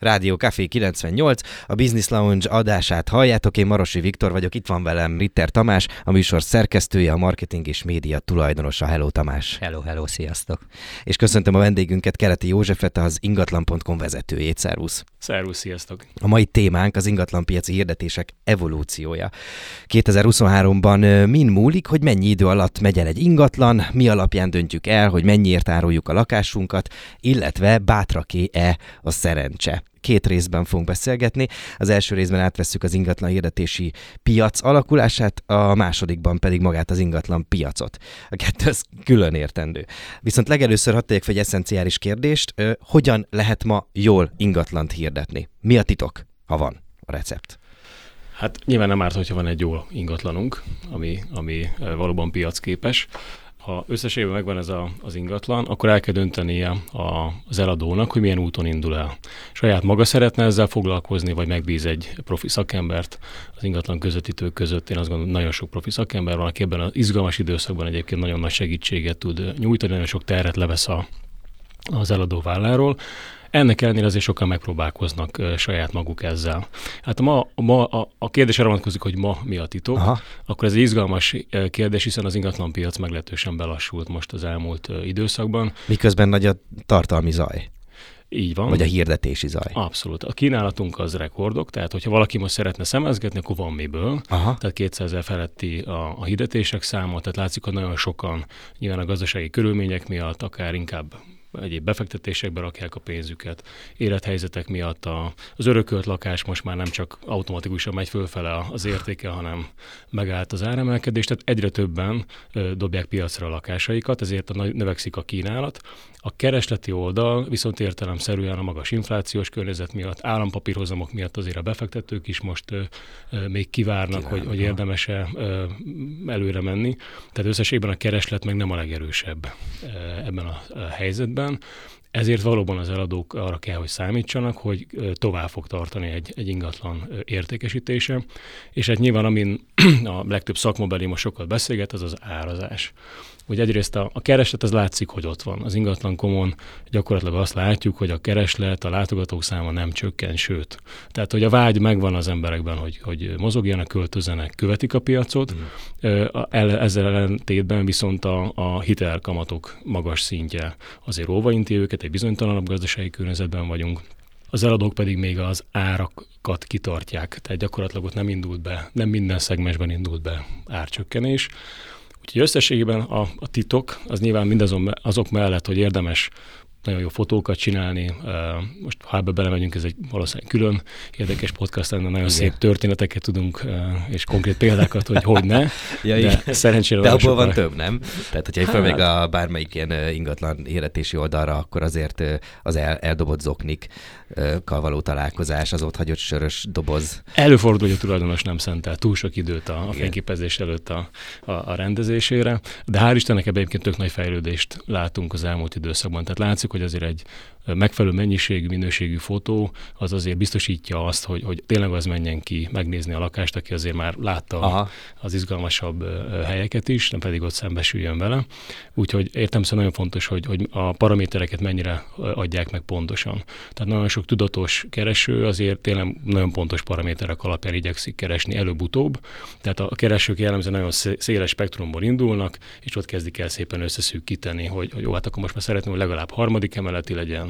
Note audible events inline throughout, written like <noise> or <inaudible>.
Rádió Café 98, a Business Lounge adását halljátok, én Marosi Viktor vagyok, itt van velem Ritter Tamás, a műsor szerkesztője, a marketing és média tulajdonosa. Hello Tamás! Hello, hello, sziasztok! És köszöntöm a vendégünket, Keleti Józsefet, az ingatlan.com vezetőjét. Szervusz! Szervusz, sziasztok! A mai témánk az ingatlanpiaci hirdetések evolúciója. 2023-ban min múlik, hogy mennyi idő alatt megy el egy ingatlan, mi alapján döntjük el, hogy mennyiért áruljuk a lakásunkat, illetve bátraké-e a szerencse két részben fogunk beszélgetni. Az első részben átvesszük az ingatlan hirdetési piac alakulását, a másodikban pedig magát az ingatlan piacot. A kettő az külön értendő. Viszont legelőször hadd tegyek fel egy eszenciális kérdést, hogyan lehet ma jól ingatlant hirdetni? Mi a titok, ha van a recept? Hát nyilván nem árt, hogyha van egy jó ingatlanunk, ami, ami valóban piacképes ha összességében megvan ez a, az ingatlan, akkor el kell döntenie a, az eladónak, hogy milyen úton indul el. Saját maga szeretne ezzel foglalkozni, vagy megbíz egy profi szakembert az ingatlan közvetítők között. Én azt gondolom, nagyon sok profi szakember van, aki ebben az izgalmas időszakban egyébként nagyon nagy segítséget tud nyújtani, nagyon sok terhet levesz a, az eladó válláról. Ennek ellenére azért sokan megpróbálkoznak saját maguk ezzel. Hát ma, ma a, a kérdés arra vonatkozik, hogy ma mi a titok, Aha. akkor ez egy izgalmas kérdés, hiszen az ingatlanpiac meglehetősen belassult most az elmúlt időszakban. Miközben nagy a tartalmi zaj. Így van. Vagy a hirdetési zaj. Abszolút. A kínálatunk az rekordok, tehát hogyha valaki most szeretne szemezgetni, akkor van miből. Aha. Tehát 200 ezer feletti a, a hirdetések száma, tehát látszik, hogy nagyon sokan nyilván a gazdasági körülmények miatt, akár inkább egyéb befektetésekbe rakják a pénzüket. Élethelyzetek miatt a, az örökölt lakás most már nem csak automatikusan megy fölfele az értéke, hanem megállt az áremelkedés, tehát egyre többen dobják piacra a lakásaikat, ezért a növekszik a kínálat. A keresleti oldal viszont értelemszerűen a magas inflációs környezet miatt, állampapírhozamok miatt azért a befektetők is most még kivárnak, Kivárnak, hogy, hogy érdemes-e előre menni. Tehát összességben a kereslet meg nem a legerősebb ebben a, a helyzetben. Ezért valóban az eladók arra kell, hogy számítsanak, hogy tovább fog tartani egy, egy ingatlan értékesítése, és hát nyilván amin <clears throat> a legtöbb szakmabeli most sokat beszélget, az az árazás hogy egyrészt a, a kereslet az látszik, hogy ott van. Az ingatlan komon gyakorlatilag azt látjuk, hogy a kereslet, a látogatók száma nem csökken, sőt. Tehát, hogy a vágy megvan az emberekben, hogy, hogy mozogjanak, költözenek, követik a piacot, mm. ezzel ellentétben viszont a, a hitelkamatok magas szintje azért óvainti őket, egy bizonytalanabb gazdasági környezetben vagyunk, az eladók pedig még az árakat kitartják, tehát gyakorlatilag ott nem indult be, nem minden szegmensben indult be árcsökkenés. Úgyhogy összességében a, a titok az nyilván mindazon azok mellett, hogy érdemes nagyon jó fotókat csinálni. Most ha ebbe belemegyünk, ez egy valószínűleg külön érdekes podcast lenne, nagyon Igen. szép történeteket tudunk, és konkrét példákat, hogy hogy ne. <laughs> ja, de szerencsére de abból van több, nem? Tehát, hogyha hát, még a bármelyik ilyen ingatlan hirdetési oldalra, akkor azért az el, eldobott zoknik való találkozás, az ott hagyott sörös doboz. Előfordul, hogy a tulajdonos nem szentel túl sok időt a, a fényképezés előtt a, a, a rendezésére, de hál' Istennek ebben egyébként tök nagy fejlődést látunk az elmúlt időszakban. Tehát látszik, hogy azért egy megfelelő mennyiségű, minőségű fotó az azért biztosítja azt, hogy, hogy tényleg az menjen ki megnézni a lakást, aki azért már látta Aha. az izgalmasabb helyeket is, nem pedig ott szembesüljön vele. Úgyhogy értem szóval nagyon fontos, hogy, hogy a paramétereket mennyire adják meg pontosan. Tehát nagyon sok tudatos kereső azért tényleg nagyon pontos paraméterek alapján igyekszik keresni előbb-utóbb. Tehát a keresők jellemzően nagyon széles spektrumból indulnak, és ott kezdik el szépen összeszűkíteni, hogy, hogy jó, hát akkor most már szeretném, hogy legalább harmadik emeleti legyen,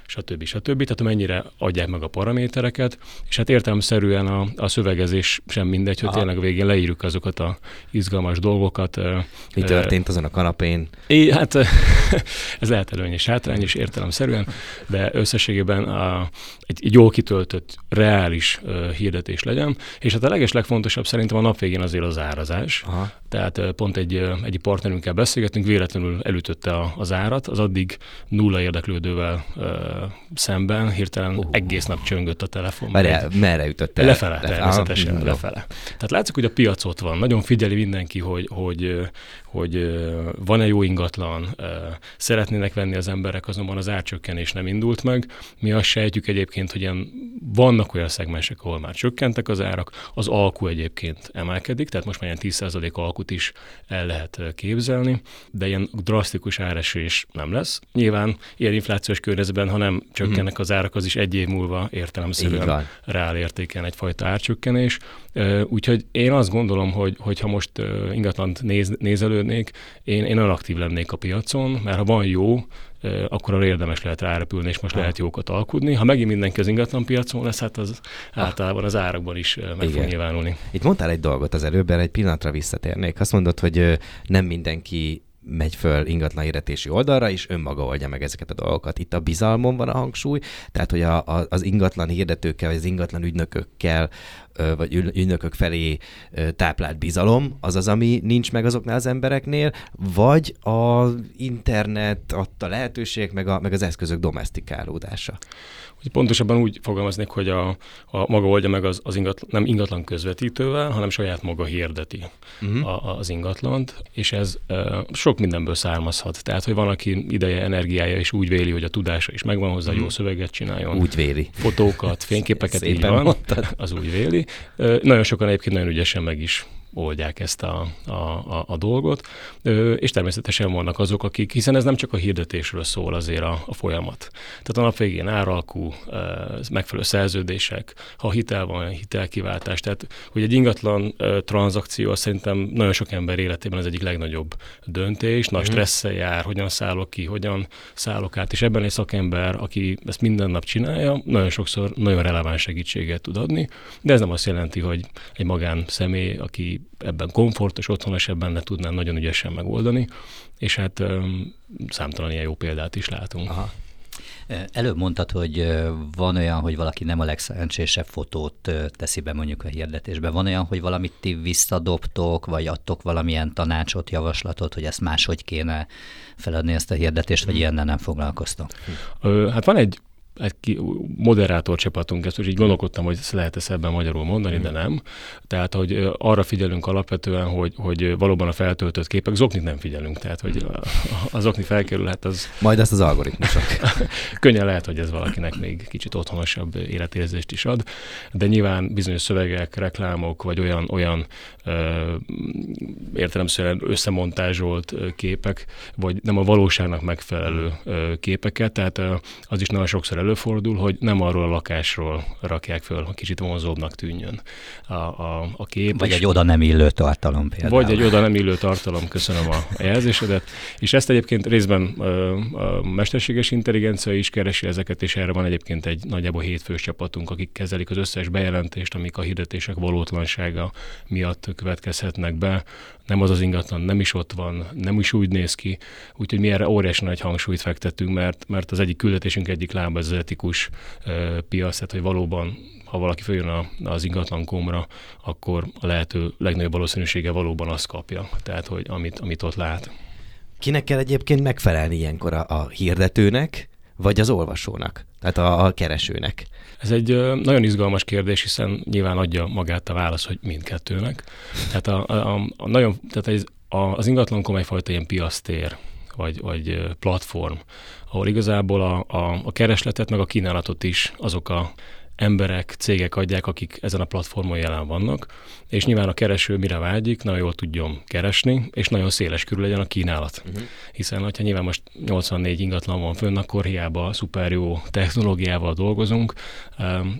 stb. stb. Tehát mennyire adják meg a paramétereket, és hát értelemszerűen a, a szövegezés sem mindegy, hogy Aha. tényleg a végén leírjuk azokat a izgalmas dolgokat. Mi történt azon a kanapén? É, hát <laughs> ez lehet előny és hátrány is értelemszerűen, de összességében a, egy, egy jól kitöltött, reális uh, hirdetés legyen, és hát a leges legfontosabb szerintem a nap végén azért az árazás. Aha. Tehát uh, pont egy, egy partnerünkkel beszélgetünk, véletlenül elütötte a, az árat, az addig nulla érdeklődővel ö, szemben, hirtelen uh. egész nap csöngött a telefon. Várjál, merre ütött el? Lefele, természetesen, ah, lefele. Tehát látszik, hogy a piac ott van. Nagyon figyeli mindenki, hogy, hogy, hogy van-e jó ingatlan, szeretnének venni az emberek, azonban az árcsökkenés nem indult meg. Mi azt sejtjük egyébként, hogy ilyen, vannak olyan szegmensek, ahol már csökkentek az árak, az alkú egyébként emelkedik, tehát most már ilyen 10% alkut is el lehet képzelni, de ilyen drasztikus áresés nem lesz. Nyilván ilyen inflációs környezetben, ha nem csökkennek az árak, az is egy év múlva értelemszerűen reál értéken egyfajta árcsökkenés. Úgyhogy én azt gondolom, hogy, hogy ha most ingatlant néz, nézelődnék, én, én aktív lennék a piacon, mert ha van jó, akkor arra érdemes lehet rárepülni, és most ah. lehet jókat alkudni. Ha megint mindenki az ingatlan piacon lesz, hát az ah. általában az árakban is meg Igen. fog nyilvánulni. Itt mondtál egy dolgot az előbb, egy pillanatra visszatérnék. Azt mondod, hogy nem mindenki megy föl ingatlan hirdetési oldalra, és önmaga oldja meg ezeket a dolgokat. Itt a bizalmon van a hangsúly, tehát hogy a, a, az ingatlan hirdetőkkel, vagy az ingatlan ügynökökkel, vagy ügynökök felé táplált bizalom, az az, ami nincs meg azoknál az embereknél, vagy az internet adta lehetőségek, meg, a, meg az eszközök domestikálódása. Hogy pontosabban úgy fogalmaznék, hogy a, a maga oldja meg az, az ingatlan, nem ingatlan közvetítővel, hanem saját maga hirdeti uh-huh. a, az ingatlant, és ez e, sok mindenből származhat. Tehát, hogy van, aki ideje, energiája, és úgy véli, hogy a tudása is megvan hozzá, uh-huh. jó szöveget csináljon. Úgy véli. Fotókat, fényképeket, <laughs> így van. Mondtad. Az úgy véli. Nagyon sokan egyébként nagyon ügyesen meg is oldják ezt a, a, a, a dolgot, és természetesen vannak azok, akik, hiszen ez nem csak a hirdetésről szól azért a, a folyamat. Tehát a nap végén áralkú, megfelelő szerződések, ha hitel van, hitelkiváltás, tehát hogy egy ingatlan tranzakció szerintem nagyon sok ember életében az egyik legnagyobb döntés, nagy uh-huh. stresszel jár, hogyan szállok ki, hogyan szállok át, és ebben egy szakember, aki ezt minden nap csinálja, nagyon sokszor nagyon releváns segítséget tud adni, de ez nem azt jelenti, hogy egy magán személy, aki ebben komfortos, otthonos, ebben ne tudnám nagyon ügyesen megoldani, és hát számtalan ilyen jó példát is látunk. Aha. Előbb mondtad, hogy van olyan, hogy valaki nem a legszerencsésebb fotót teszi be mondjuk a hirdetésbe. Van olyan, hogy valamit ti visszadobtok, vagy adtok valamilyen tanácsot, javaslatot, hogy ezt máshogy kéne feladni ezt a hirdetést, vagy ilyennel nem foglalkoztok? Hát van egy egy moderátor csapatunk, ezt úgy így gondolkodtam, hogy ezt lehet ezt ebben magyarul mondani, mm. de nem. Tehát, hogy arra figyelünk alapvetően, hogy, hogy valóban a feltöltött képek, zoknit nem figyelünk, tehát, hogy az okni felkerülhet, az... Majd ezt az algoritmusok. <laughs> Könnyen lehet, hogy ez valakinek még kicsit otthonosabb életérzést is ad, de nyilván bizonyos szövegek, reklámok, vagy olyan, olyan ö, értelemszerűen összemontázsolt képek, vagy nem a valóságnak megfelelő képeket, tehát ö, az is nagyon sokszor előfordul, hogy nem arról a lakásról rakják föl, hogy kicsit vonzóbbnak tűnjön a, a, a kép. Vagy egy oda nem illő tartalom például. Vagy egy oda nem illő tartalom, köszönöm a, jelzésedet. És ezt egyébként részben a mesterséges intelligencia is keresi ezeket, és erre van egyébként egy nagyjából hétfős csapatunk, akik kezelik az összes bejelentést, amik a hirdetések valótlansága miatt következhetnek be. Nem az az ingatlan, nem is ott van, nem is úgy néz ki. Úgyhogy mi erre óriási nagy hangsúlyt fektettünk, mert, mert az egyik küldetésünk egyik lába az etikus piac, tehát hogy valóban ha valaki följön a, az ingatlan komra, akkor a lehető legnagyobb valószínűsége valóban azt kapja, tehát hogy amit, amit ott lát. Kinek kell egyébként megfelelni ilyenkor a, a hirdetőnek, vagy az olvasónak, tehát a, a keresőnek? Ez egy nagyon izgalmas kérdés, hiszen nyilván adja magát a válasz, hogy mindkettőnek. Tehát, a, a, a nagyon, tehát ez, a, az ingatlankom egyfajta ilyen piasztér, vagy, vagy platform, ahol igazából a, a, a keresletet meg a kínálatot is azok a emberek, cégek adják, akik ezen a platformon jelen vannak, és nyilván a kereső mire vágyik, nagyon jól tudjon keresni, és nagyon széles körül legyen a kínálat. Uh-huh. Hiszen, ha nyilván most 84 ingatlan van fönn, akkor hiába szuper jó technológiával dolgozunk,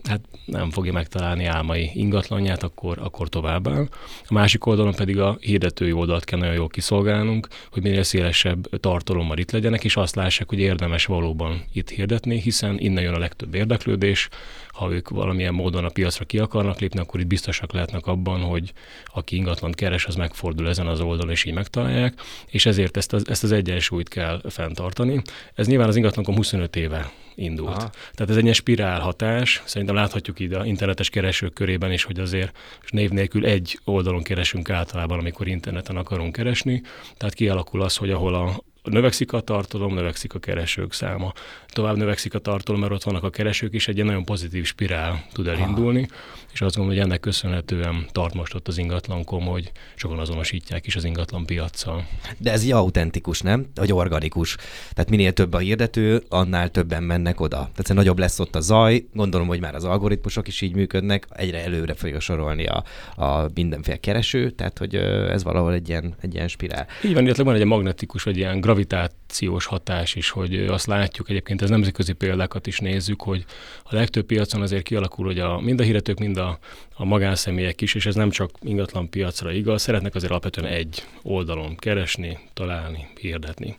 hát nem fogja megtalálni álmai ingatlanját, akkor, akkor tovább áll. A másik oldalon pedig a hirdetői oldalt kell nagyon jól kiszolgálnunk, hogy minél szélesebb tartalommal itt legyenek, és azt lássák, hogy érdemes valóban itt hirdetni, hiszen innen jön a legtöbb érdeklődés, ha ők valamilyen módon a piacra ki akarnak lépni, akkor itt biztosak lehetnek abban, hogy aki ingatlant keres, az megfordul ezen az oldalon, és így megtalálják, és ezért ezt az, ezt az egyensúlyt kell fenntartani. Ez nyilván az ingatlankom 25 éve indult. Aha. Tehát ez egy ilyen spirál hatás, szerintem láthatjuk ide a internetes keresők körében is, hogy azért név nélkül egy oldalon keresünk általában, amikor interneten akarunk keresni, tehát kialakul az, hogy ahol a növekszik a tartalom, növekszik a keresők száma. Tovább növekszik a tartalom, mert ott vannak a keresők, és egy ilyen nagyon pozitív spirál tud elindulni, ha. és azt gondolom, hogy ennek köszönhetően tart most ott az ingatlankom, hogy sokan azonosítják is az ingatlan piaccal. De ez így autentikus, nem? Vagy organikus. Tehát minél több a hirdető, annál többen mennek oda. Tehát nagyobb lesz ott a zaj, gondolom, hogy már az algoritmusok is így működnek, egyre előre fogja sorolni a, a mindenféle kereső, tehát hogy ez valahol egy ilyen, egy ilyen spirál. Így van, illetve van egy magnetikus, vagy ilyen gravitációs hatás is, hogy azt látjuk egyébként, ez nemzetközi példákat is nézzük, hogy a legtöbb piacon azért kialakul, hogy a, mind a hirdetők, mind a, a magánszemélyek is, és ez nem csak ingatlan piacra igaz, szeretnek azért alapvetően egy oldalon keresni, találni, hirdetni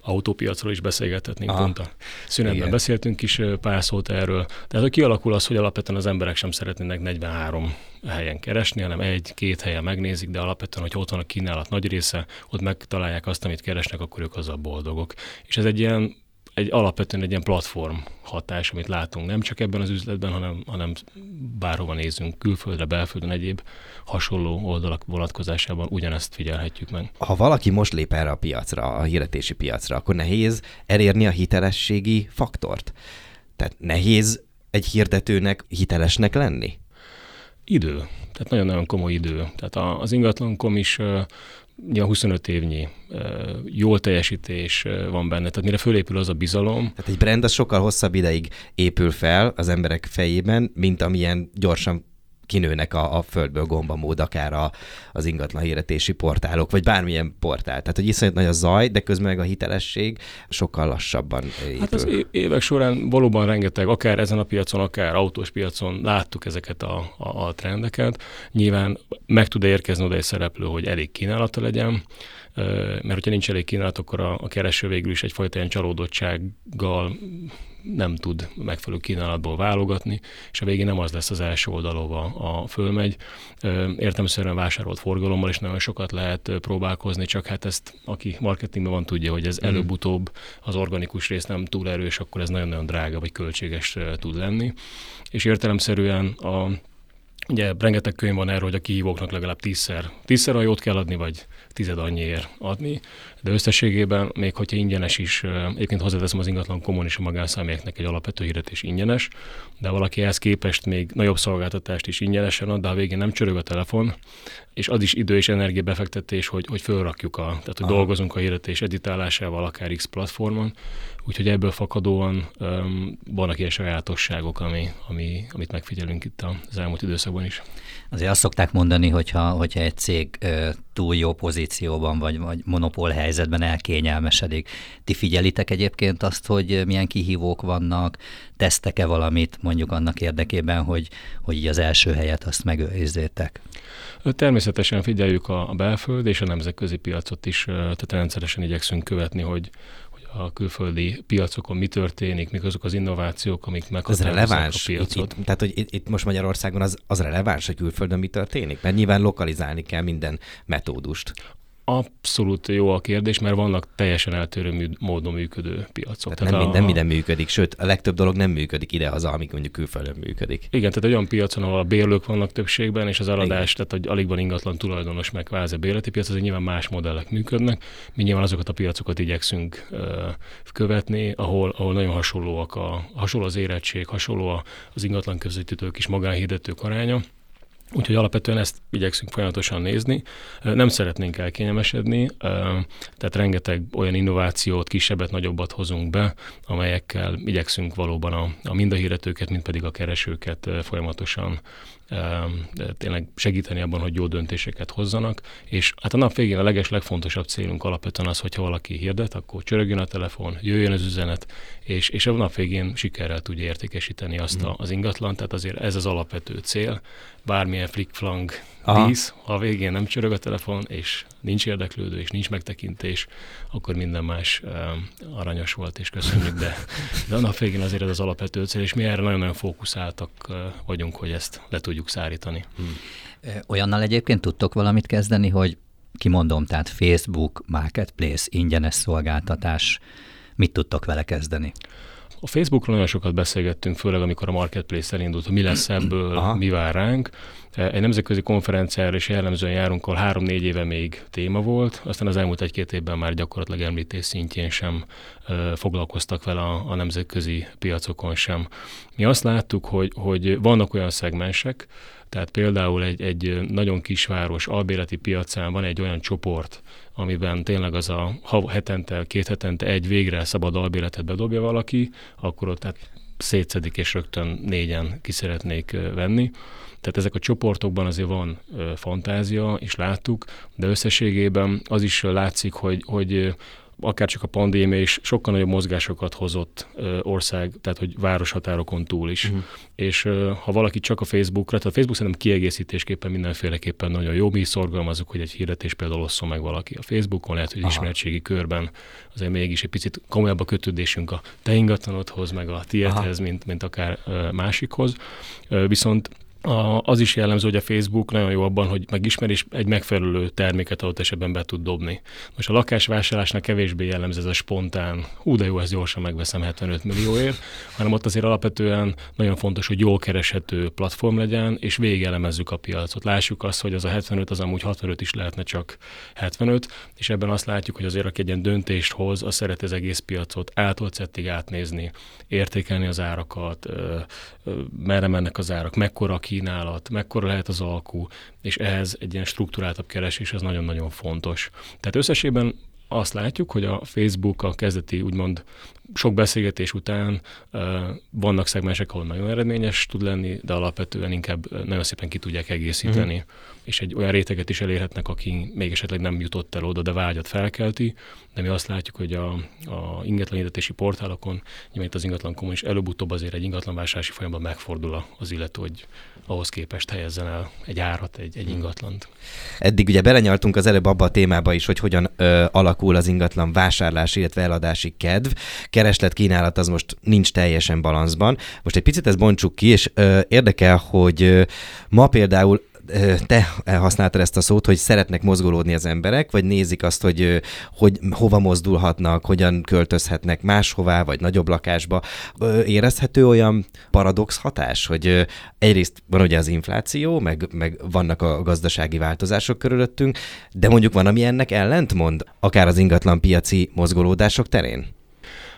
autópiacról is beszélgethetnénk, Aha. pont a szünetben Igen. beszéltünk is pár szót erről. Tehát hogy kialakul az, hogy alapvetően az emberek sem szeretnének 43 helyen keresni, hanem egy-két helyen megnézik, de alapvetően, hogy ott van a kínálat nagy része, ott megtalálják azt, amit keresnek, akkor ők azzal boldogok. És ez egy ilyen egy alapvetően egy ilyen platform hatás, amit látunk nem csak ebben az üzletben, hanem, hanem bárhova nézünk, külföldre, belföldön, egyéb hasonló oldalak vonatkozásában ugyanezt figyelhetjük meg. Ha valaki most lép erre a piacra, a hirdetési piacra, akkor nehéz elérni a hitelességi faktort. Tehát nehéz egy hirdetőnek hitelesnek lenni? Idő. Tehát nagyon-nagyon komoly idő. Tehát az ingatlankom is ja, 25 évnyi jól teljesítés van benne, tehát mire fölépül az a bizalom. Tehát egy brand az sokkal hosszabb ideig épül fel az emberek fejében, mint amilyen gyorsan kinőnek a, a földből gombamód, akár a, az ingatlan hirdetési portálok, vagy bármilyen portál. Tehát, hogy iszonyat nagy a zaj, de közben meg a hitelesség sokkal lassabban épül. Hát az évek során valóban rengeteg, akár ezen a piacon, akár autós piacon láttuk ezeket a, a, a trendeket. Nyilván meg tud érkezni oda egy szereplő, hogy elég kínálata legyen, mert hogyha nincs elég kínálat, akkor a, a kereső végül is egyfajta ilyen csalódottsággal nem tud megfelelő kínálatból válogatni, és a végén nem az lesz az első oldalova a fölmegy. Értemszerűen vásárolt forgalommal is nagyon sokat lehet próbálkozni, csak hát ezt, aki marketingben van, tudja, hogy ez mm. előbb-utóbb az organikus rész nem túl erős, akkor ez nagyon-nagyon drága vagy költséges tud lenni. És értelemszerűen a Ugye rengeteg könyv van erről, hogy a kihívóknak legalább tízszer, tízszer a jót kell adni, vagy tized annyiért adni, de összességében, még hogyha ingyenes is, egyébként hozzáteszem az ingatlan kommun és a magánszemélyeknek egy alapvető hirdetés ingyenes, de valaki ehhez képest még nagyobb szolgáltatást is ingyenesen ad, de a végén nem csörög a telefon, és az is idő és energia befektetés, hogy, hogy fölrakjuk a, tehát hogy Aha. dolgozunk a hirdetés editálásával akár X platformon, úgyhogy ebből fakadóan um, vannak ilyen sajátosságok, ami, ami, amit megfigyelünk itt az elmúlt időszakban is. Azért azt szokták mondani, hogyha, hogyha egy cég ö, túl jó pozícióban vagy, vagy monopól helyzetben elkényelmesedik. Ti figyelitek egyébként azt, hogy milyen kihívók vannak, tesztek-e valamit mondjuk annak érdekében, hogy, hogy így az első helyet azt megőrizzétek? Természetesen figyeljük a belföld és a nemzetközi piacot is, tehát rendszeresen igyekszünk követni, hogy, a külföldi piacokon mi történik, mik azok az innovációk, amik meghatározzák a piacot. Itt, itt, tehát, hogy itt, itt most Magyarországon az, az releváns, hogy külföldön mi történik? Mert nyilván lokalizálni kell minden metódust. Abszolút jó a kérdés, mert vannak teljesen eltérő módon működő piacok. Tehát, tehát nem, a, minden, minden működik, sőt, a legtöbb dolog nem működik ide az, amik mondjuk külföldön működik. Igen, tehát egy olyan piacon, ahol a bérlők vannak többségben, és az eladás, Igen. tehát hogy alig van ingatlan tulajdonos, meg kvázi bérleti piac, azért nyilván más modellek működnek. Mi nyilván azokat a piacokat igyekszünk uh, követni, ahol, ahol nagyon hasonlóak a, hasonló az érettség, hasonló az ingatlan közvetítők és magánhirdetők aránya Úgyhogy alapvetően ezt igyekszünk folyamatosan nézni. Nem szeretnénk elkényelmesedni, tehát rengeteg olyan innovációt, kisebbet, nagyobbat hozunk be, amelyekkel igyekszünk valóban a, a mind a hirdetőket, mind pedig a keresőket folyamatosan tényleg segíteni abban, hogy jó döntéseket hozzanak, és hát a nap végén a leges legfontosabb célunk alapvetően az, hogyha valaki hirdet, akkor csörögjön a telefon, jöjjön az üzenet, és, és a nap végén sikerrel tudja értékesíteni azt a, az ingatlan, tehát azért ez az alapvető cél, bármilyen flickflang dísz, ha a végén nem csörög a telefon, és nincs érdeklődő, és nincs megtekintés, akkor minden más uh, aranyos volt, és köszönjük, de, de a nap végén azért ez az alapvető cél, és mi erre nagyon-nagyon fókuszáltak uh, vagyunk, hogy ezt le tudjuk szárítani. Hmm. Olyannal egyébként tudtok valamit kezdeni, hogy kimondom, tehát Facebook, Marketplace, ingyenes szolgáltatás, mit tudtok vele kezdeni? A Facebookról nagyon sokat beszélgettünk, főleg amikor a Marketplace elindult, hogy mi lesz ebből, Aha. mi vár ránk. egy nemzetközi konferenciára is jellemzően járunk, ahol három-négy éve még téma volt, aztán az elmúlt egy-két évben már gyakorlatilag említés szintjén sem foglalkoztak vele a, a nemzetközi piacokon sem. Mi azt láttuk, hogy, hogy vannak olyan szegmensek, tehát például egy, egy nagyon kisváros albéleti piacán van egy olyan csoport, amiben tényleg az a hetente, két hetente egy végre szabad albéletet bedobja valaki, akkor ott hát szétszedik, és rögtön négyen ki szeretnék venni. Tehát ezek a csoportokban azért van fantázia, és láttuk, de összességében az is látszik, hogy, hogy akár csak a pandémia is sokkal nagyobb mozgásokat hozott ország, tehát hogy városhatárokon túl is. Uh-huh. És ha valaki csak a Facebookra, tehát a Facebook szerintem kiegészítésképpen mindenféleképpen nagyon jó, mi szorgalmazunk, hogy egy hirdetés például osszon meg valaki a Facebookon, lehet, hogy Aha. ismertségi körben azért mégis egy picit komolyabb a kötődésünk a te ingatlanodhoz, meg a tiédhez, mint, mint akár másikhoz. Viszont a, az is jellemző, hogy a Facebook nagyon jó abban, hogy megismer és egy megfelelő terméket adott esetben be tud dobni. Most a lakásvásárlásnál kevésbé jellemző ez a spontán, hú de jó, ezt gyorsan megveszem 75 millióért, hanem ott azért alapvetően nagyon fontos, hogy jól kereshető platform legyen, és végigelemezzük a piacot. Lássuk azt, hogy az a 75 az amúgy 65 is lehetne csak 75, és ebben azt látjuk, hogy azért, aki egy ilyen döntést hoz, az szeret az egész piacot ától átnézni, értékelni az árakat, merre mennek az árak, mekkora kínálat, mekkora lehet az alkú, és ehhez egy ilyen struktúráltabb keresés, ez nagyon-nagyon fontos. Tehát összességében azt látjuk, hogy a Facebook a kezdeti úgymond sok beszélgetés után uh, vannak szegmensek, ahol nagyon eredményes tud lenni, de alapvetően inkább nagyon szépen ki tudják egészíteni, uh-huh. és egy olyan réteget is elérhetnek, aki még esetleg nem jutott el oda, de vágyat felkelti, de mi azt látjuk, hogy a, a ingatlanhirdetési portálokon, nyilván az ingatlan kommun is előbb-utóbb azért egy ingatlanvásárlási folyamban megfordul az illető, hogy ahhoz képest helyezzen el egy árat, egy, egy ingatlant. Eddig ugye belenyaltunk az előbb abba a témába is, hogy hogyan ö, alakul az ingatlan vásárlás, illetve eladási kedv. Kereslet kínálat az most nincs teljesen balanszban. Most egy picit ezt bontsuk ki, és ö, érdekel, hogy ö, ma például te használtad ezt a szót, hogy szeretnek mozgolódni az emberek, vagy nézik azt, hogy, hogy hova mozdulhatnak, hogyan költözhetnek máshová, vagy nagyobb lakásba. Érezhető olyan paradox hatás, hogy egyrészt van ugye az infláció, meg, meg vannak a gazdasági változások körülöttünk, de mondjuk van, ami ennek ellentmond, akár az ingatlan piaci mozgolódások terén?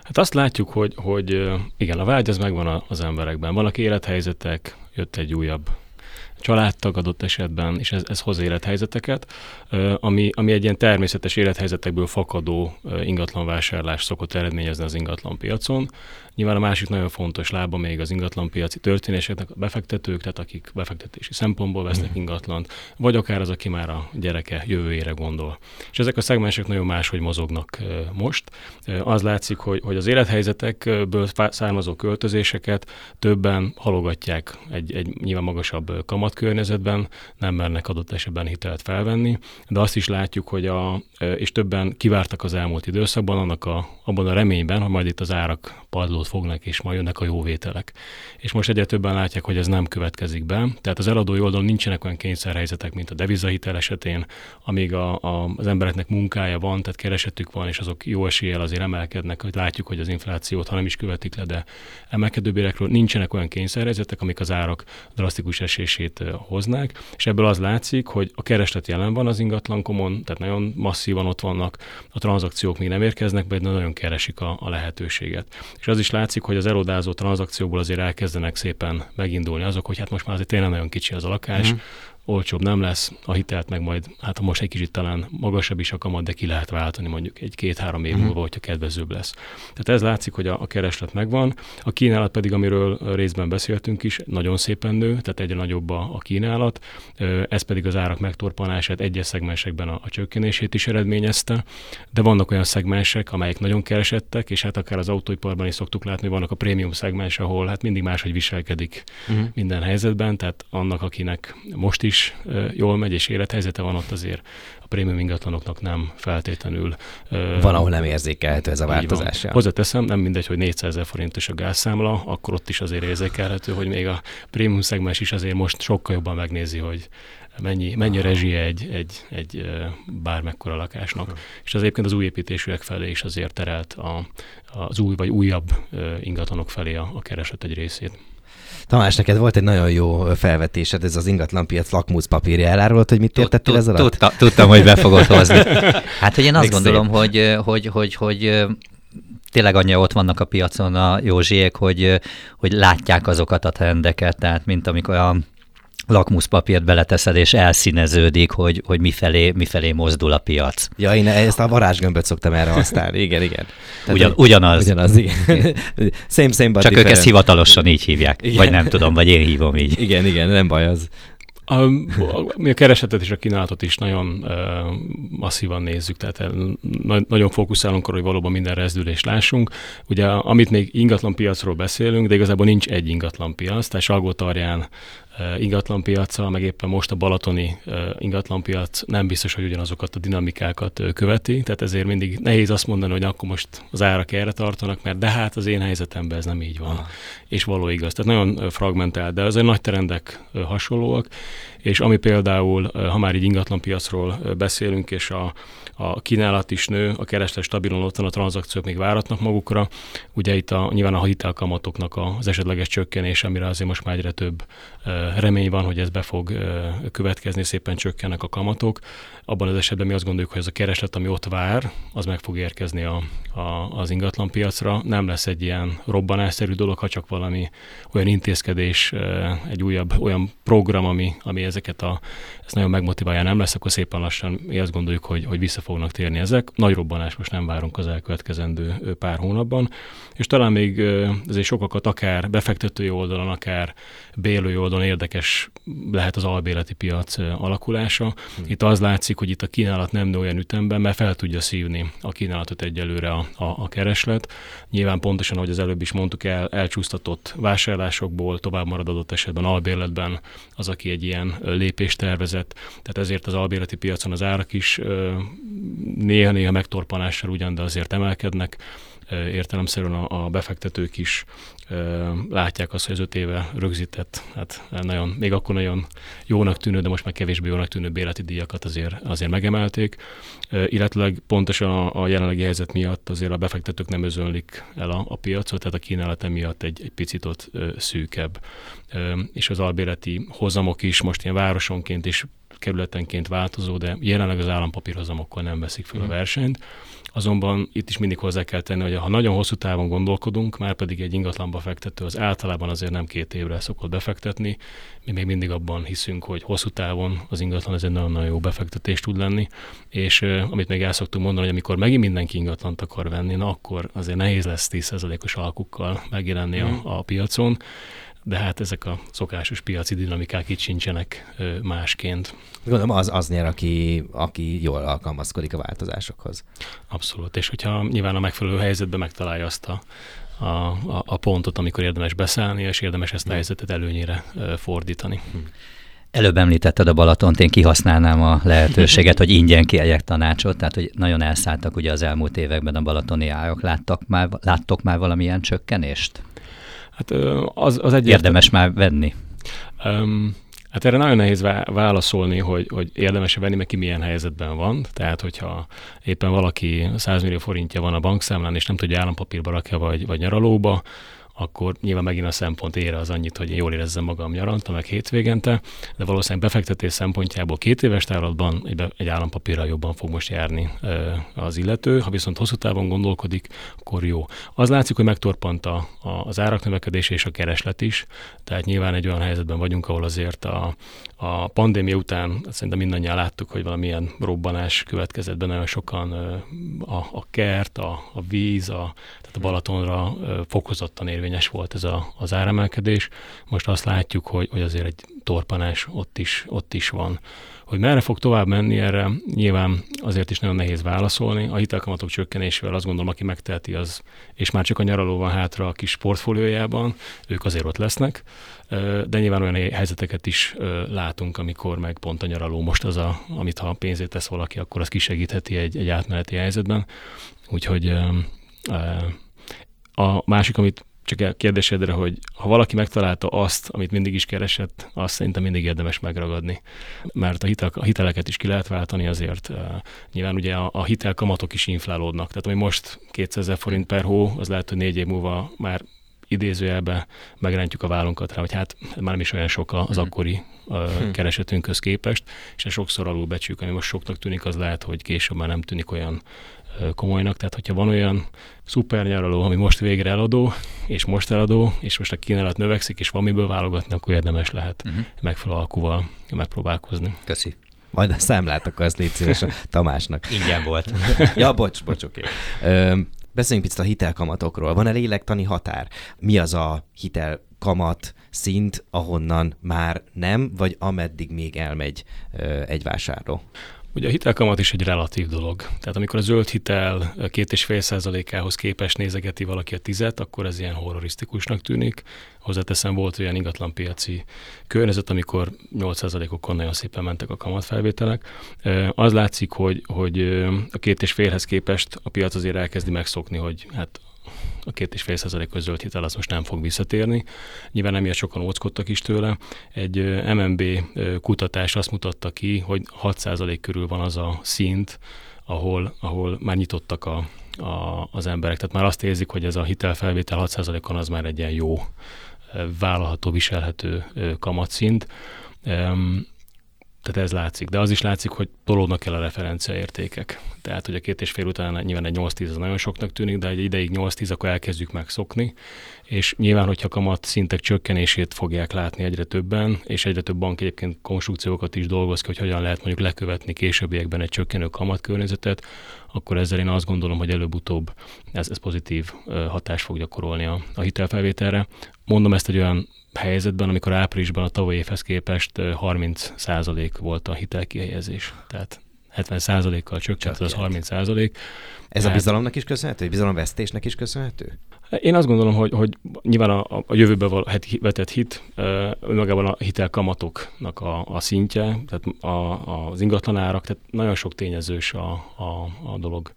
Hát azt látjuk, hogy, hogy igen, a vágy az megvan az emberekben. Vannak élethelyzetek, jött egy újabb családtag adott esetben, és ez, ez hoz élethelyzeteket, ami, ami egy ilyen természetes élethelyzetekből fakadó ingatlanvásárlás szokott eredményezni az ingatlan piacon. Nyilván a másik nagyon fontos lába még az ingatlanpiaci történéseknek a befektetők, tehát akik befektetési szempontból vesznek mm. ingatlant, vagy akár az, aki már a gyereke jövőjére gondol. És ezek a szegmensek nagyon máshogy mozognak most. Az látszik, hogy, hogy az élethelyzetekből származó költözéseket többen halogatják egy, egy nyilván magasabb kamatkörnyezetben, nem mernek adott esetben hitelt felvenni, de azt is látjuk, hogy a, és többen kivártak az elmúlt időszakban annak a, abban a reményben, hogy majd itt az árak padló eladót fognak, és majd jönnek a jóvételek. És most egyre többen látják, hogy ez nem következik be. Tehát az eladói oldalon nincsenek olyan kényszerhelyzetek, mint a devizahitel esetén, amíg a, a, az embereknek munkája van, tehát keresetük van, és azok jó eséllyel azért emelkednek, hogy látjuk, hogy az inflációt, ha nem is követik le, de emelkedő bérekről nincsenek olyan kényszerhelyzetek, amik az árak drasztikus esését hoznák, és ebből az látszik, hogy a kereslet jelen van az ingatlankomon, tehát nagyon masszívan ott vannak, a tranzakciók még nem érkeznek, de nagyon keresik a, a lehetőséget. És az is látszik, hogy az erodázó tranzakcióból azért elkezdenek szépen megindulni azok, hogy hát most már azért tényleg nagyon kicsi az a lakás, mm olcsóbb nem lesz, a hitelt meg majd, hát ha most egy kicsit talán magasabb is a kamat, de ki lehet váltani mondjuk egy két-három év mhm. múlva, hogyha kedvezőbb lesz. Tehát ez látszik, hogy a, a kereslet megvan, a kínálat pedig, amiről részben beszéltünk is, nagyon szépen nő, tehát egyre nagyobb a, a kínálat, ez pedig az árak megtorpanását egyes szegmensekben a, a csökkenését is eredményezte, de vannak olyan szegmensek, amelyek nagyon keresettek, és hát akár az autóiparban is szoktuk látni, hogy vannak a prémium szegmens, ahol hát mindig máshogy viselkedik uh-huh. minden helyzetben, tehát annak, akinek most is is jól megy, és élethelyzete van ott azért a prémium ingatlanoknak nem feltétlenül. Valahol nem érzékelhető ez a változás. Hozzáteszem, nem mindegy, hogy 400 ezer forintos a gázszámla, akkor ott is azért érzékelhető, hogy még a prémium szegmens is azért most sokkal jobban megnézi, hogy mennyi, mennyi a rezsie egy, egy, egy bármekkora lakásnak. Aha. És az egyébként az új építésűek felé is azért terelt a, az új vagy újabb ingatlanok felé a, a kereset egy részét. Tamás, neked volt egy nagyon jó felvetésed, ez az ingatlanpiac lakmuszpapírja. Elárulod, hogy mit értettél ez alatt? Tudtam, hogy be fogod hozni. <laughs> Hát, hogy én azt gondolom, hogy, hogy, hogy, hogy tényleg annyira ott vannak a piacon a Józsiek, hogy, hogy látják azokat a trendeket, tehát mint amikor a lakmuszpapírt beleteszed, és elszíneződik, hogy, hogy mifelé, mifelé mozdul a piac. Ja, én ezt a varázsgömböt szoktam erre használni, igen, igen. Tehát, Ugyan, ugyanaz. Ugyanaz, igen. <laughs> same, same, Csak ők ezt hivatalosan így hívják, igen. vagy nem tudom, vagy én hívom így. Igen, igen, nem baj az. A, mi a keresletet és a kínálatot is nagyon uh, masszívan nézzük, tehát na, nagyon fókuszálunk arra, hogy valóban minden rezdülést lássunk. Ugye, amit még ingatlan piacról beszélünk, de igazából nincs egy ingatlan piac, tehát Salgótarján ingatlanpiacsal, meg éppen most a balatoni ingatlanpiac nem biztos, hogy ugyanazokat a dinamikákat követi, tehát ezért mindig nehéz azt mondani, hogy akkor most az árak erre tartanak, mert de hát az én helyzetemben ez nem így van, ah. és való igaz. Tehát nagyon fragmentált, de azért nagy trendek hasonlóak, és ami például, ha már így ingatlanpiacról beszélünk, és a, a kínálat is nő, a kereslet stabilon ott van, a tranzakciók még váratnak magukra. Ugye itt a, nyilván a hitelkamatoknak az esetleges csökkenés, amire azért most már egyre több remény van, hogy ez be fog következni, szépen csökkennek a kamatok. Abban az esetben mi azt gondoljuk, hogy ez a kereslet, ami ott vár, az meg fog érkezni a, a, az ingatlan piacra. Nem lesz egy ilyen robbanásszerű dolog, ha csak valami olyan intézkedés, egy újabb olyan program, ami, ami ezeket a, ezt nagyon megmotiválja, nem lesz, akkor szépen lassan mi azt gondoljuk, hogy, hogy vissza fognak térni ezek. Nagy robbanás most nem várunk az elkövetkezendő pár hónapban, és talán még ezért sokakat akár befektetői oldalon, akár bélői oldalon érdekes lehet az albéleti piac alakulása. Hmm. Itt az látszik, hogy itt a kínálat nem nő olyan ütemben, mert fel tudja szívni a kínálatot egyelőre a, a, a kereslet. Nyilván pontosan, ahogy az előbb is mondtuk, el, elcsúsztatott vásárlásokból tovább marad adott esetben albérletben az, aki egy ilyen lépést tervezett. Tehát ezért az albérleti piacon az árak is néha-néha megtorpanással ugyan, de azért emelkednek. Értelemszerűen a, befektetők is látják azt, hogy az öt éve rögzített, hát nagyon, még akkor nagyon jónak tűnő, de most már kevésbé jónak tűnő béleti díjakat azért, azért megemelték, illetve pontosan a, jelenlegi helyzet miatt azért a befektetők nem özönlik el a, a piacot, tehát a kínálat miatt egy, egy picit ott szűkebb, és az albéreti hozamok is most ilyen városonként is kerületenként változó, de jelenleg az állampapírhozamokkal nem veszik fel a mhm. versenyt. Azonban itt is mindig hozzá kell tenni, hogy ha nagyon hosszú távon gondolkodunk, már pedig egy ingatlanba fektető az általában azért nem két évre szokott befektetni. Mi még mindig abban hiszünk, hogy hosszú távon az ingatlan ez egy nagyon-nagyon jó befektetés tud lenni, és amit még el szoktunk mondani, hogy amikor megint mindenki ingatlant akar venni, na akkor azért nehéz lesz 10%-os alkukkal megjelenni mm. a, mhm. a piacon de hát ezek a szokásos piaci dinamikák itt sincsenek másként. Gondolom az, az nyer, aki, aki jól alkalmazkodik a változásokhoz. Abszolút, és hogyha nyilván a megfelelő helyzetben megtalálja azt a, a, a, a pontot, amikor érdemes beszállni, és érdemes ezt a helyzetet előnyére fordítani. Hm. Előbb említetted a Balatont, én kihasználnám a lehetőséget, <laughs> hogy ingyen kérjek tanácsot, tehát hogy nagyon elszálltak ugye az elmúlt években a balatoni árak. Láttak már, láttok már valamilyen csökkenést? Hát az, az egy Érdemes már venni. Um, Hát erre nagyon nehéz válaszolni, hogy, hogy érdemes-e venni, mert ki milyen helyzetben van. Tehát, hogyha éppen valaki 100 millió forintja van a bankszámlán, és nem tudja állampapírba rakja, vagy, vagy nyaralóba, akkor nyilván megint a szempont ére az annyit, hogy én jól érezzem magam nyaranta, meg hétvégente, de valószínűleg befektetés szempontjából két éves táratban egy, egy állampapírral jobban fog most járni az illető. Ha viszont hosszú távon gondolkodik, akkor jó. Az látszik, hogy megtorpant a, a, az árak növekedése és a kereslet is, tehát nyilván egy olyan helyzetben vagyunk, ahol azért a, a pandémia után szerintem mindannyian láttuk, hogy valamilyen robbanás következett be, nagyon sokan a, a kert, a, a víz, a, a Balatonra fokozottan érvényes volt ez a, az áremelkedés. Most azt látjuk, hogy, hogy azért egy torpanás ott is, ott is van. Hogy merre fog tovább menni erre, nyilván azért is nagyon nehéz válaszolni. A hitelkamatok csökkenésével azt gondolom, aki megteheti az, és már csak a nyaraló van hátra a kis portfóliójában, ők azért ott lesznek. De nyilván olyan helyzeteket is látunk, amikor meg pont a nyaraló most az, a, amit ha pénzét tesz valaki, akkor az kisegítheti egy, egy átmeneti helyzetben. Úgyhogy a másik, amit csak a kérdésedre, hogy ha valaki megtalálta azt, amit mindig is keresett, azt szerintem mindig érdemes megragadni. Mert a, hitel, a hiteleket is ki lehet váltani, azért nyilván ugye a, a hitelkamatok is inflálódnak. Tehát ami most 200 forint per hó, az lehet, hogy négy év múlva már idézőjelbe megrendjük a vállunkat rá, hogy hát már nem is olyan sok az mhm. akkori uh, keresetünkhöz képest, és sokszor alul becsük, ami most soknak tűnik, az lehet, hogy később már nem tűnik olyan komolynak. Tehát, hogyha van olyan szuper nyaraló, ami most végre eladó, és most eladó, és most a kínálat növekszik, és van miből válogatni, akkor érdemes lehet uh-huh. megfelelő alkuval megpróbálkozni. Köszi. Majd a számlát akarsz légy szíves a Tamásnak. Ingyen volt. <laughs> ja, bocs, bocs, oké. Okay. Beszéljünk picit a hitelkamatokról. Van-e lélektani határ? Mi az a hitelkamat szint, ahonnan már nem, vagy ameddig még elmegy egy vásárló? Ugye a hitelkamat is egy relatív dolog. Tehát amikor a zöld hitel két és fél százalékához képest nézegeti valaki a tizet, akkor ez ilyen horrorisztikusnak tűnik. Hozzáteszem, volt olyan ingatlanpiaci környezet, amikor 8 százalékokon nagyon szépen mentek a kamatfelvételek. Az látszik, hogy, hogy a két és félhez képest a piac azért elkezdi megszokni, hogy hát a két és fél százalékos zöld hitel az most nem fog visszatérni. Nyilván emiatt sokan óckodtak is tőle. Egy MNB kutatás azt mutatta ki, hogy 6 százalék körül van az a szint, ahol, ahol már nyitottak a, a, az emberek. Tehát már azt érzik, hogy ez a hitelfelvétel 6 százalékon az már egy ilyen jó, vállalható, viselhető kamatszint. Tehát ez látszik, de az is látszik, hogy tolódnak el a referenciaértékek. Tehát, hogy a két és fél után nyilván egy 8-10 az nagyon soknak tűnik, de egy ideig 8-10, akkor elkezdjük megszokni, és nyilván, hogyha kamat szintek csökkenését fogják látni egyre többen, és egyre több bank egyébként konstrukciókat is dolgoz ki, hogy hogyan lehet mondjuk lekövetni későbbiekben egy csökkenő kamatkörnyezetet, akkor ezzel én azt gondolom, hogy előbb-utóbb ez, ez pozitív hatást fog gyakorolni a, a hitelfelvételre. Mondom ezt egy olyan helyzetben, amikor áprilisban a tavalyi évhez képest 30 százalék volt a hitelkihelyezés. Tehát 70 százalékkal csökkent az 30 százalék. Ez Tehát, a bizalomnak is köszönhető? Bizalomvesztésnek is köszönhető? Én azt gondolom, hogy, hogy nyilván a, a jövőben vetett hit, önmagában a hitelkamatoknak a, a szintje, tehát a, az ingatlanárak, tehát nagyon sok tényezős a, a, a dolog.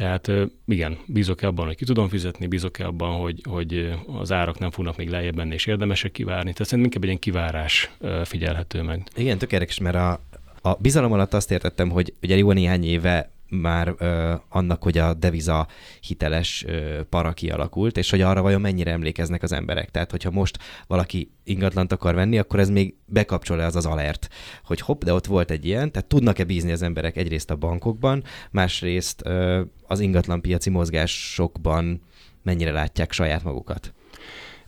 Tehát igen, bízok-e abban, hogy ki tudom fizetni, bízok-e abban, hogy, hogy az árak nem fognak még lejjebb menni, és érdemesek kivárni. Tehát szerintem inkább egy ilyen kivárás figyelhető meg. Igen, tök érdekes, mert a, a bizalom alatt azt értettem, hogy ugye jó néhány éve már ö, annak, hogy a deviza hiteles ö, para kialakult, és hogy arra vajon mennyire emlékeznek az emberek. Tehát, hogyha most valaki ingatlant akar venni, akkor ez még bekapcsol-e az az alert, hogy hopp, de ott volt egy ilyen, tehát tudnak-e bízni az emberek egyrészt a bankokban, másrészt ö, az ingatlanpiaci mozgásokban mennyire látják saját magukat?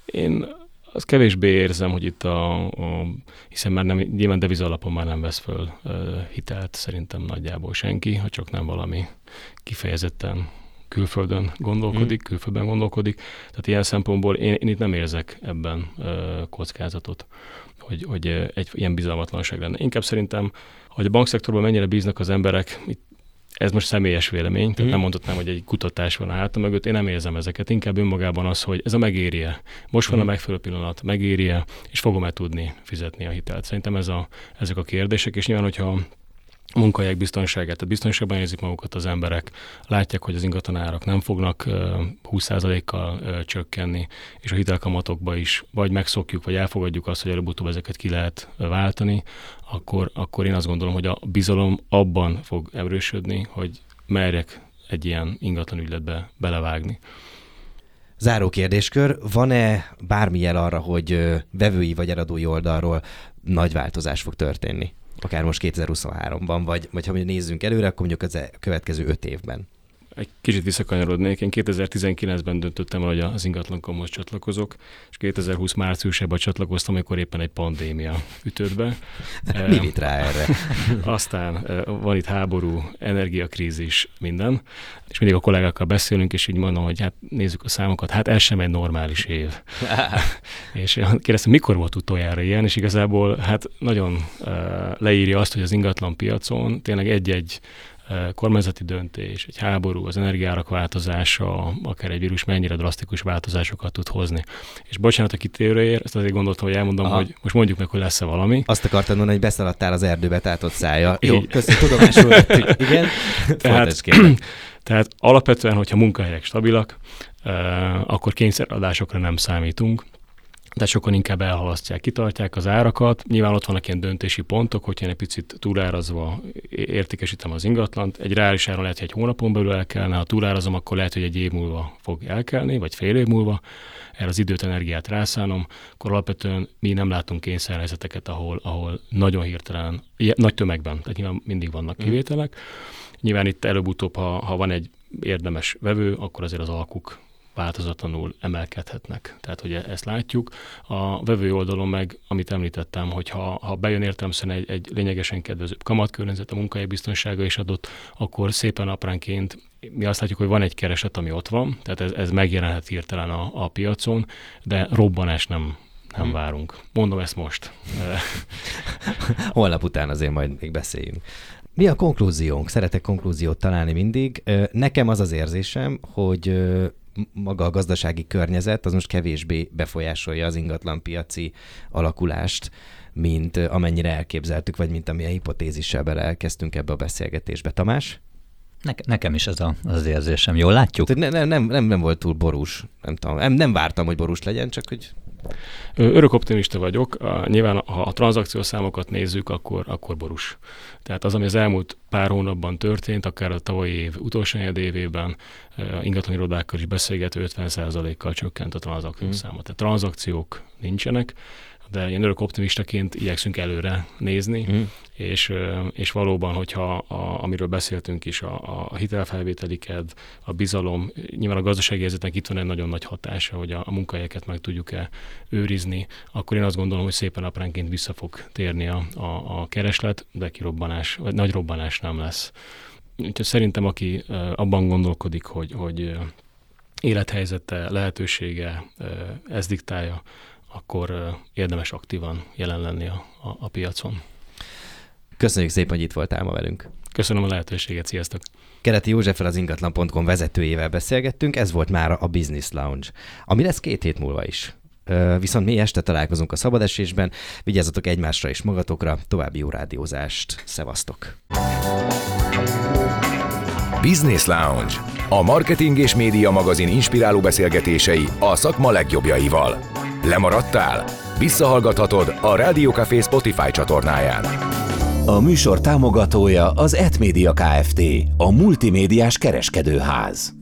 Én az kevésbé érzem, hogy itt a, a hiszen már nem, nyilván deviza alapon már nem vesz föl uh, hitelt szerintem nagyjából senki, ha csak nem valami kifejezetten külföldön gondolkodik, mm. külföldön gondolkodik. Tehát ilyen szempontból én, én itt nem érzek ebben uh, kockázatot, hogy, hogy egy ilyen bizalmatlanság lenne. Inkább szerintem, hogy a bankszektorban mennyire bíznak az emberek, itt ez most személyes vélemény, tehát mm. nem mondhatnám, hogy egy kutatás van a hátam mögött, én nem érzem ezeket, inkább önmagában az, hogy ez a megérje. Most van mm. a mhm. megfelelő pillanat, megérje, és fogom-e tudni fizetni a hitelt. Szerintem ez a, ezek a kérdések, és nyilván, hogyha munkahelyek biztonságát, tehát biztonságban érzik magukat az emberek, látják, hogy az ingatlanárak nem fognak 20%-kal csökkenni, és a hitelkamatokba is vagy megszokjuk, vagy elfogadjuk azt, hogy előbb-utóbb ezeket ki lehet váltani, akkor, akkor én azt gondolom, hogy a bizalom abban fog erősödni, hogy merjek egy ilyen ingatlan ügyletbe belevágni. Záró kérdéskör, van-e bármi jel arra, hogy vevői vagy eladói oldalról nagy változás fog történni? Akár most 2023-ban, vagy, vagy ha nézzünk előre, akkor mondjuk az e- következő öt évben egy kicsit visszakanyarodnék. Én 2019-ben döntöttem el, hogy az ingatlankomhoz csatlakozok, és 2020 márciusában csatlakoztam, amikor éppen egy pandémia ütött be. <laughs> Mi vitt rá erre? <laughs> Aztán van itt háború, energiakrízis, minden, és mindig a kollégákkal beszélünk, és így mondom, hogy hát nézzük a számokat, hát ez sem egy normális év. <laughs> és kérdeztem, mikor volt utoljára ilyen, és igazából hát nagyon leírja azt, hogy az ingatlan piacon tényleg egy-egy kormányzati döntés, egy háború, az energiárak változása, akár egy vírus mennyire drasztikus változásokat tud hozni. És bocsánat a kitérőért, ezt azért gondoltam, hogy elmondom, Aha. hogy most mondjuk meg, hogy lesz-e valami. Azt akartad mondani, hogy beszaladtál az erdőbe, tehát ott szája. Jó, köszönöm, tudomásul Igen? <laughs> Tehát, <clears throat> tehát alapvetően, hogyha munkahelyek stabilak, akkor kényszeradásokra nem számítunk de sokan inkább elhalasztják, kitartják az árakat. Nyilván ott vannak ilyen döntési pontok, hogyha én egy picit túlárazva értékesítem az ingatlant. Egy reális áron lehet, hogy egy hónapon belül elkelne, ha túlárazom, akkor lehet, hogy egy év múlva fog elkelni, vagy fél év múlva. Erre az időt, energiát rászánom, akkor alapvetően mi nem látunk kényszerhelyzeteket, ahol, ahol nagyon hirtelen, nagy tömegben, tehát nyilván mindig vannak mhm. kivételek. Nyilván itt előbb-utóbb, ha, ha van egy érdemes vevő, akkor azért az alkuk változatlanul emelkedhetnek. Tehát, hogy ezt látjuk. A vevő oldalon meg, amit említettem, hogy ha, ha bejön értelemszerűen egy, egy lényegesen kedvező kamatkörnyezet, a munkai biztonsága is adott, akkor szépen apránként mi azt látjuk, hogy van egy kereset, ami ott van, tehát ez, ez megjelenhet hirtelen a, a piacon, de robbanás nem, nem hmm. várunk. Mondom ezt most. <laughs> Holnap után azért majd még beszéljünk. Mi a konklúziónk? Szeretek konklúziót találni mindig. Nekem az az érzésem, hogy maga a gazdasági környezet az most kevésbé befolyásolja az ingatlanpiaci alakulást, mint amennyire elképzeltük, vagy mint amilyen hipotézissel bele elkezdtünk ebbe a beszélgetésbe. Tamás? Ne, nekem is ez a, az érzésem. Jól látjuk? Ne, nem, nem, nem, volt túl borús. Nem, tudom, nem, nem vártam, hogy borús legyen, csak hogy Örök optimista vagyok. Nyilván, ha a tranzakciós számokat nézzük, akkor, akkor borús. Tehát az, ami az elmúlt pár hónapban történt, akár a tavalyi év utolsó évében, ingatlan irodákkal is beszélgető 50%-kal csökkent a tranzakciós mm. száma. Tehát tranzakciók nincsenek, de én örök optimistaként igyekszünk előre nézni, mm. és, és valóban, hogyha a, amiről beszéltünk is, a, a hitelfelvételi kedv, a bizalom, nyilván a gazdasági helyzetnek itt van egy nagyon nagy hatása, hogy a, a munkahelyeket meg tudjuk-e őrizni, akkor én azt gondolom, hogy szépen apránként vissza fog térni a, a, a kereslet, de kirobbanás, vagy nagy robbanás nem lesz. Úgyhogy szerintem, aki abban gondolkodik, hogy, hogy élethelyzete, lehetősége ez diktálja, akkor érdemes aktívan jelen lenni a, a, a piacon. Köszönjük szépen, hogy itt voltál ma velünk. Köszönöm a lehetőséget, sziasztok! Kereti Józseffel az ingatlan.com vezetőjével beszélgettünk, ez volt már a Business Lounge, ami lesz két hét múlva is. Viszont mi este találkozunk a szabadesésben, vigyázzatok egymásra és magatokra, további jó rádiózást, szevasztok! Business Lounge, a marketing és média magazin inspiráló beszélgetései a szakma legjobbjaival. Lemaradtál? Visszahallgathatod a Rádiókafé Spotify csatornáján. A műsor támogatója az Etmédia Kft. A multimédiás kereskedőház.